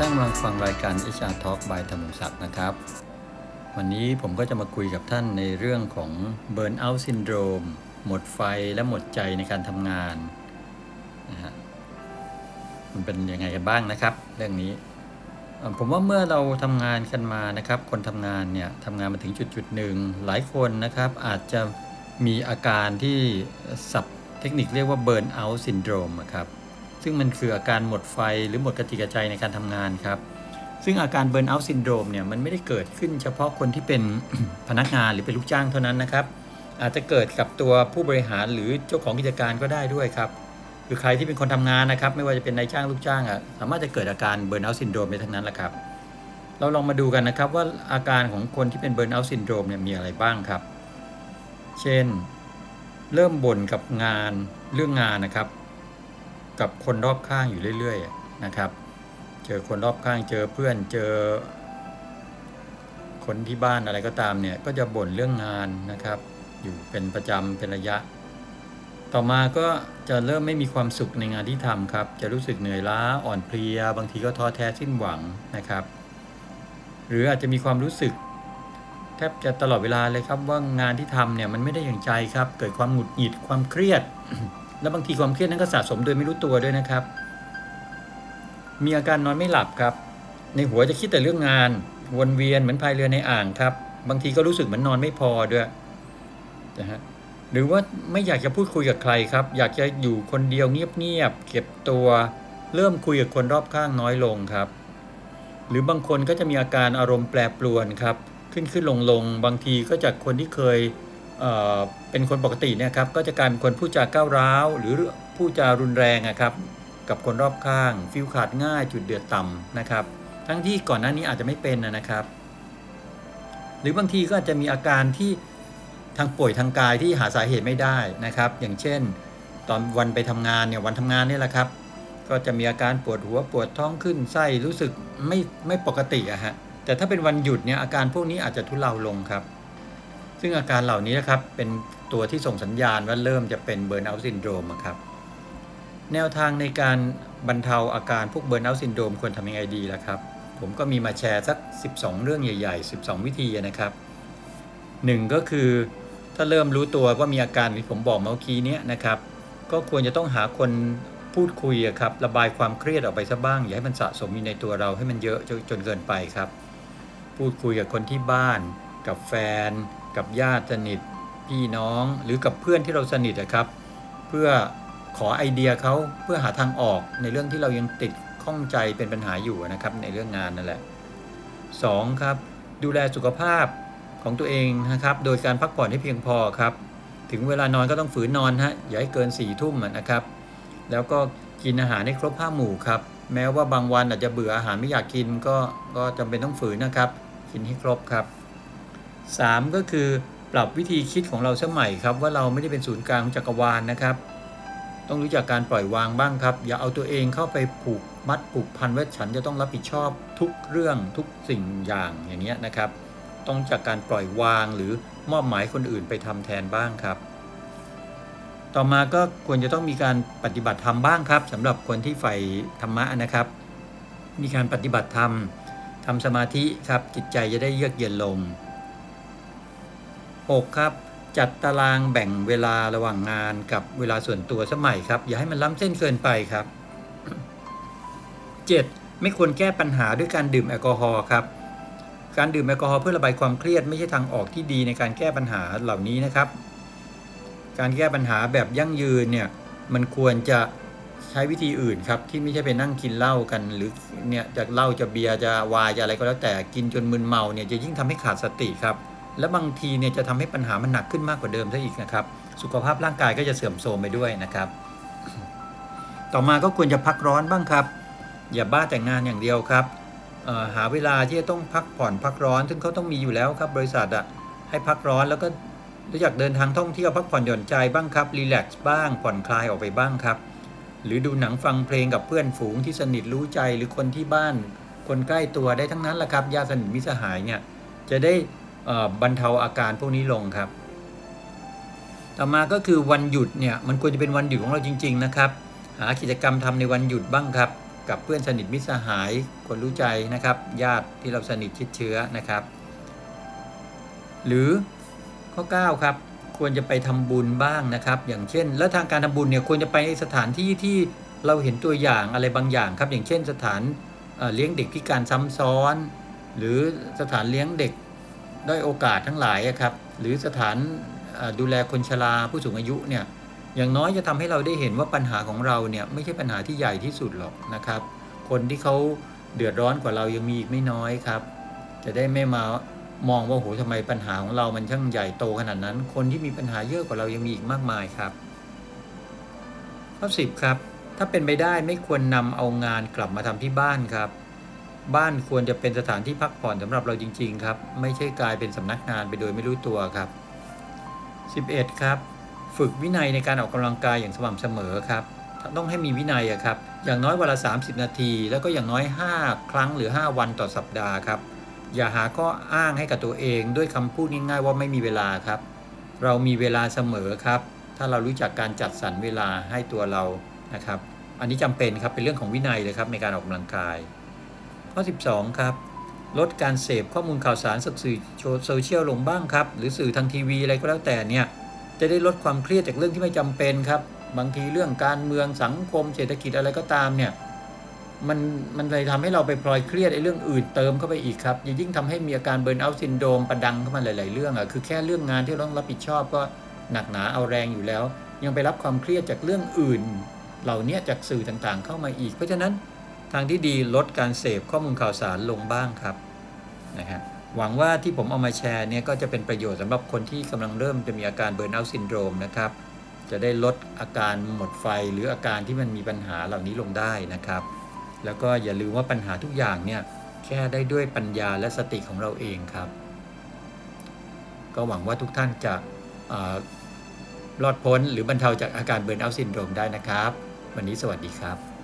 ท่านกำลังฟังรายการ HR Talk by ธรรมศักดิ์นะครับ วันนี้ผมก็จะมาคุยกับท่านในเรื่องของ Burnout Syndrome หมดไฟและหมดใจในการทำงานนะฮะมันเป็นยังไงกันบ้างนะครับ เรื่องนี้ ผมว่าเมื่อเราทำงานกันมานะครับ คนทำงานเนี่ยทำงานมาถึงจุดจุดหนึ่งหลายคนนะครับ อาจจะมีอาการที่สับเทคนิคเรียกว่า Burnout Syndrome อะครับ ซึ่งมันคืออาการหมดไฟหรือหมดกะจิตกะใจในการทำงานครับ ซึ่งอาการ burnout syndrome เนี่ยมันไม่ได้เกิดขึ้นเฉพาะคนที่เป็นพนักงานหรือเป็นลูกจ้างเท่านั้นนะครับ อาจจะเกิดกับตัวผู้บริหารหรือเจ้าของกิจการก็ได้ด้วยครับคือใครที่เป็นคนทำงานนะครับ ไม่ว่าจะเป็นนายจ้างลูกจ้างอะสามารถจะเกิดอาการ burnout syndrome ได้ทั้งนั้นแหละครับ เราลองมาดูกันนะครับว่าอาการของคนที่เป็น burnout syndrome เนี่ยมีอะไรบ้างครับ เช่น เริ่มบ่นกับงานเรื่องงานนะครับ กับคนรอบข้างอยู่เรื่อยๆนะครับ เจอคนรอบข้างเจอเพื่อนเจอ คนที่บ้านอะไรก็ตามเนี่ยก็จะบ่นเรื่องงานนะครับ อยู่เป็นประจำเป็นระยะ ต่อมาก็จะเริ่มไม่มีความสุขในงานที่ทำครับ จะรู้สึกเหนื่อยล้าอ่อนเพลีย บางทีก็ท้อแท้สิ้นหวังนะครับ หรืออาจจะมีความรู้สึกแทบจะตลอดเวลาเลยครับว่างานที่ทำเนี่ยมันไม่ได้อย่างใจครับ เกิดความหงุดหงิดความเครียด แล้วบางทีความเครียดนั้นก็สะสมโดยไม่รู้ตัวด้วยนะครับ มีอาการนอนไม่หลับครับ ในหัวจะคิดแต่เรื่องงาน วนเวียนเหมือนพายเรือในอ่างครับ บางทีก็รู้สึกเหมือนนอนไม่พอด้วยนะฮะหรือว่าไม่อยากจะพูดคุยกับใครครับ อยากจะอยู่คนเดียวเงียบๆเก็บตัว เริ่มคุยกับคนรอบข้างน้อยลงครับ หรือบางคนก็จะมีอาการอารมณ์แปรปรวนครับ ขึ้นขึ้นลงลงบางทีก็จากคนที่เคย เป็นคนปกติเนี่ยครับก็จะกลายเป็นคนพูดจาก้าวร้าว หรือพูดจารุนแรงอะครับ กับคนรอบข้างฟิลขาดง่ายจุดเดือดต่ำนะครับ ทั้งที่ก่อนหน้านี้อาจจะไม่เป็นนะครับ หรือบางทีก็อาจจะมีอาการที่ทางป่วยทางกายที่หาสาเหตุไม่ได้นะครับ อย่างเช่น ตอนวันไปทำงานเนี่ยวันทำงานนี่แหละครับ ก็จะมีอาการปวดหัวปวดท้องคลื่นไส้รู้สึกไม่ไม่ปกติอะฮะแต่ถ้าเป็นวันหยุดเนี่ยอาการพวกนี้อาจจะทุเลาลงครับ ซึ่งอาการเหล่านี้นะครับเป็นตัวที่ส่งสัญญาณว่าเริ่มจะเป็น burnout syndrome ครับแนวทางในการบรรเทาอาการพวก burnout syndrome ควรทำยังไงดีล่ะครับ ผมก็มีมาแชร์สัก 12 เรื่องใหญ่ ๆ 12 วิธีนะครับหนึ่งก็คือถ้าเริ่มรู้ตัวว่ามีอาการที่ผมบอกเมื่อกี้นี้นะครับ ก็ควรจะต้องหาคนพูดคุยครับระบายความเครียดออกไปซะบ้าง อย่าให้มันสะสมอยู่ในตัวเราให้มันเยอะจจนเกินไปครับ พูดคุยกับคนที่บ้าน กับแฟน กับญาติสนิทพี่น้องหรือกับเพื่อนที่เราสนิทอะครับ เพื่อขอไอเดียเขาเพื่อหาทางออกในเรื่องที่เรายังติดข้องใจเป็นปัญหาอยู่นะครับ ในเรื่องงานนั่นแหละสองครับ ดูแลสุขภาพของตัวเองนะครับ โดยการพักผ่อนให้เพียงพอครับ ถึงเวลานอนก็ต้องฝืนนอนฮะอย่าให้เกินสี่ทุ่มนะครับ แล้วก็กินอาหารให้ครบห้าหมู่ครับ แม้ว่าบางวันอาจจะเบื่ออาหารไม่อยากกินก็ก็จำเป็นต้องฝืนนะครับ กินให้ครบครับ 3 ก็คือปรับวิธีคิดของเราสมัยครับ ว่าเราไม่ได้เป็นศูนย์กลางของจักรวาลนะครับ ต้องรู้จักการปล่อยวางบ้างครับ อย่าเอาตัวเองเข้าไปผูกมัดผูกพันว่าฉันจะต้องรับผิดชอบทุกเรื่องทุกสิ่งอย่างอย่างเนี้ยนะครับ ต้องจากการปล่อยวางหรือมอบหมายคนอื่นไปทำแทนบ้างครับ ต่อมาก็ควรจะต้องมีการปฏิบัติธรรมบ้างครับสำหรับคนที่ใฝ่ธรรมะนะครับ มีการปฏิบัติธรรมทำสมาธิครับจิตใจจะได้เยือกเย็นลง 6. ครับ จัดตารางแบ่งเวลาระหว่างงานกับเวลาส่วนตัวสมัยครับ อย่าให้มันล้ำเส้นเกินไปครับ 7. ไม่ควรแก้ปัญหาด้วยการดื่มแอลกอฮอล์ครับ การดื่มแอลกอฮอล์เพื่อระบายความเครียดไม่ใช่ทางออกที่ดีในการแก้ปัญหาเหล่านี้นะครับ การแก้ปัญหาแบบยั่งยืนเนี่ยมันควรจะใช้วิธีอื่นครับที่ไม่ใช่ไปนั่งกินเหล้ากัน หรือเนี่ยจะเหล้าจะเบียร์จะวายจะอะไรก็แล้วแต่กินจนมึนเมาเนี่ยจะยิ่งทำให้ขาดสติครับ และบางทีเนี่ยจะทำให้ปัญหามันหนักขึ้นมากกว่าเดิมซะอีกนะครับ สุขภาพร่างกายก็จะเสื่อมโทรมไปด้วยนะครับ ต่อมาก็ควรจะพักร้อนบ้างครับ อย่าบ้าแต่งงานอย่างเดียวครับเอ่อหาเวลาที่จะต้องพักผ่อนพักร้อน ซึ่งเขาต้องมีอยู่แล้วครับ บริษัทอะให้พักร้อนแล้วก็รู้จักเดินทางท่องเที่ยวพักผ่อนหย่อนใจบ้างครับรีแลกซ์บ้างผ่อนคลายออกไปบ้างครับ หรือดูหนังฟังเพลงกับเพื่อนฝูงที่สนิทรู้ใจหรือคนที่บ้าน คนใกล้ตัวได้ทั้งนั้นแหละครับญาติสนิทมิสหายเนี่ยจะได้ บรรเทาอาการพวกนี้ลงครับ ต่อมาก็คือวันหยุดเนี่ยมันควรจะเป็นวันหยุดของเราจริง ๆ นะครับ หากิจกรรมทำในวันหยุดบ้างครับ กับเพื่อนสนิทมิตรสหายคนรู้ใจนะครับ ญาติที่เราสนิทชิดเชื้อนะครับ หรือข้อ 9 ครับควรจะไปทำบุญบ้างนะครับ อย่างเช่น แล้วทางการทำบุญเนี่ยควรจะไปในสถานที่ที่เราเห็นตัวอย่างอะไรบางอย่างครับ อย่างเช่น สถานเอ่อเลี้ยงเด็กพิการซ้ำซ้อน หรือสถานเลี้ยงเด็ก ด้อยโอกาสทั้งหลายครับ หรือสถานดูแลคนชราผู้สูงอายุเนี่ยอย่างน้อยจะทำให้เราได้เห็นว่าปัญหาของเราเนี่ยไม่ใช่ปัญหาที่ใหญ่ที่สุดหรอกนะครับ คนที่เขาเดือดร้อนกว่าเรายังมีอีกไม่น้อยครับ จะได้ไม่มามองว่าโหทำไมปัญหาของเรามันช่างใหญ่โตขนาดนั้น คนที่มีปัญหาเยอะกว่าเรายังมีอีกมากมายครับข้อสิบครับ ถ้าเป็นไปได้ไม่ควรนำเอางานกลับมาทำที่บ้านครับ บ้านควรจะเป็นสถานที่พักผ่อนสำหรับเราจริง ๆ ครับ ไม่ใช่กลายเป็นสำนักงานไปโดยไม่รู้ตัวครับ 11 ครับ ฝึกวินัยในการออกกำลังกายอย่างสม่ำเสมอครับ ต้องให้มีวินัยครับ อย่างน้อยวันละ 30 นาที แล้วก็อย่างน้อย 5 ครั้งหรือ 5 วันต่อสัปดาห์ครับ อย่าหาข้ออ้างให้กับตัวเอง ด้วยคำพูดง่ายๆว่าไม่มีเวลาครับ เรามีเวลาเสมอครับ ถ้าเรารู้จักการจัดสรรเวลาให้ตัวเรานะครับ อันนี้จำเป็นครับเป็นเรื่องของวินัยเลยครับในการออกกำลังกาย ข้อ 12 ครับ ลดการเสพข้อมูลข่าวสารสื่อโซเชียลลงบ้างครับ หรือสื่อทางทีวีอะไรก็แล้วแต่เนี่ย จะได้ลดความเครียดจากเรื่องที่ไม่จำเป็นครับ บางทีเรื่องการเมืองสังคมเศรษฐกิจอะไรก็ตามเนี่ย มันมันเลยทำให้เราไปพลอยเครียดไอ้เรื่องอื่นเติมเข้าไปอีกครับยิ่งทำให้มีอาการเบิร์นเอาท์ซินโดรมประดังเข้ามาหลาย ๆ เรื่องอะคือแค่เรื่องงานที่เราต้องรับผิดชอบก็หนักหนาเอาแรงอยู่แล้ว ยังไปรับความเครียดจากเรื่องอื่น เหล่านี้จากสื่อต่างๆเข้ามาอีก เพราะฉะนั้น ทางที่ดีลดการเสพข้อมูลข่าวสารลงบ้างครับนะฮะหวังว่าที่ผมเอามาแชร์เนี่ยก็จะเป็นประโยชน์สำหรับคนที่กำลังเริ่มจะมีอาการ burnout syndrome นะครับ จะได้ลดอาการหมดไฟหรืออาการที่มันมีปัญหาเหล่านี้ลงได้นะครับ แล้วก็อย่าลืมว่าปัญหาทุกอย่างเนี่ยแก้ได้ด้วยปัญญาและสติของเราเองครับ ก็หวังว่าทุกท่านจะเออรอดพ้นหรือบรรเทาจากอาการ burnout syndrome ได้นะครับ วันนี้สวัสดีครับ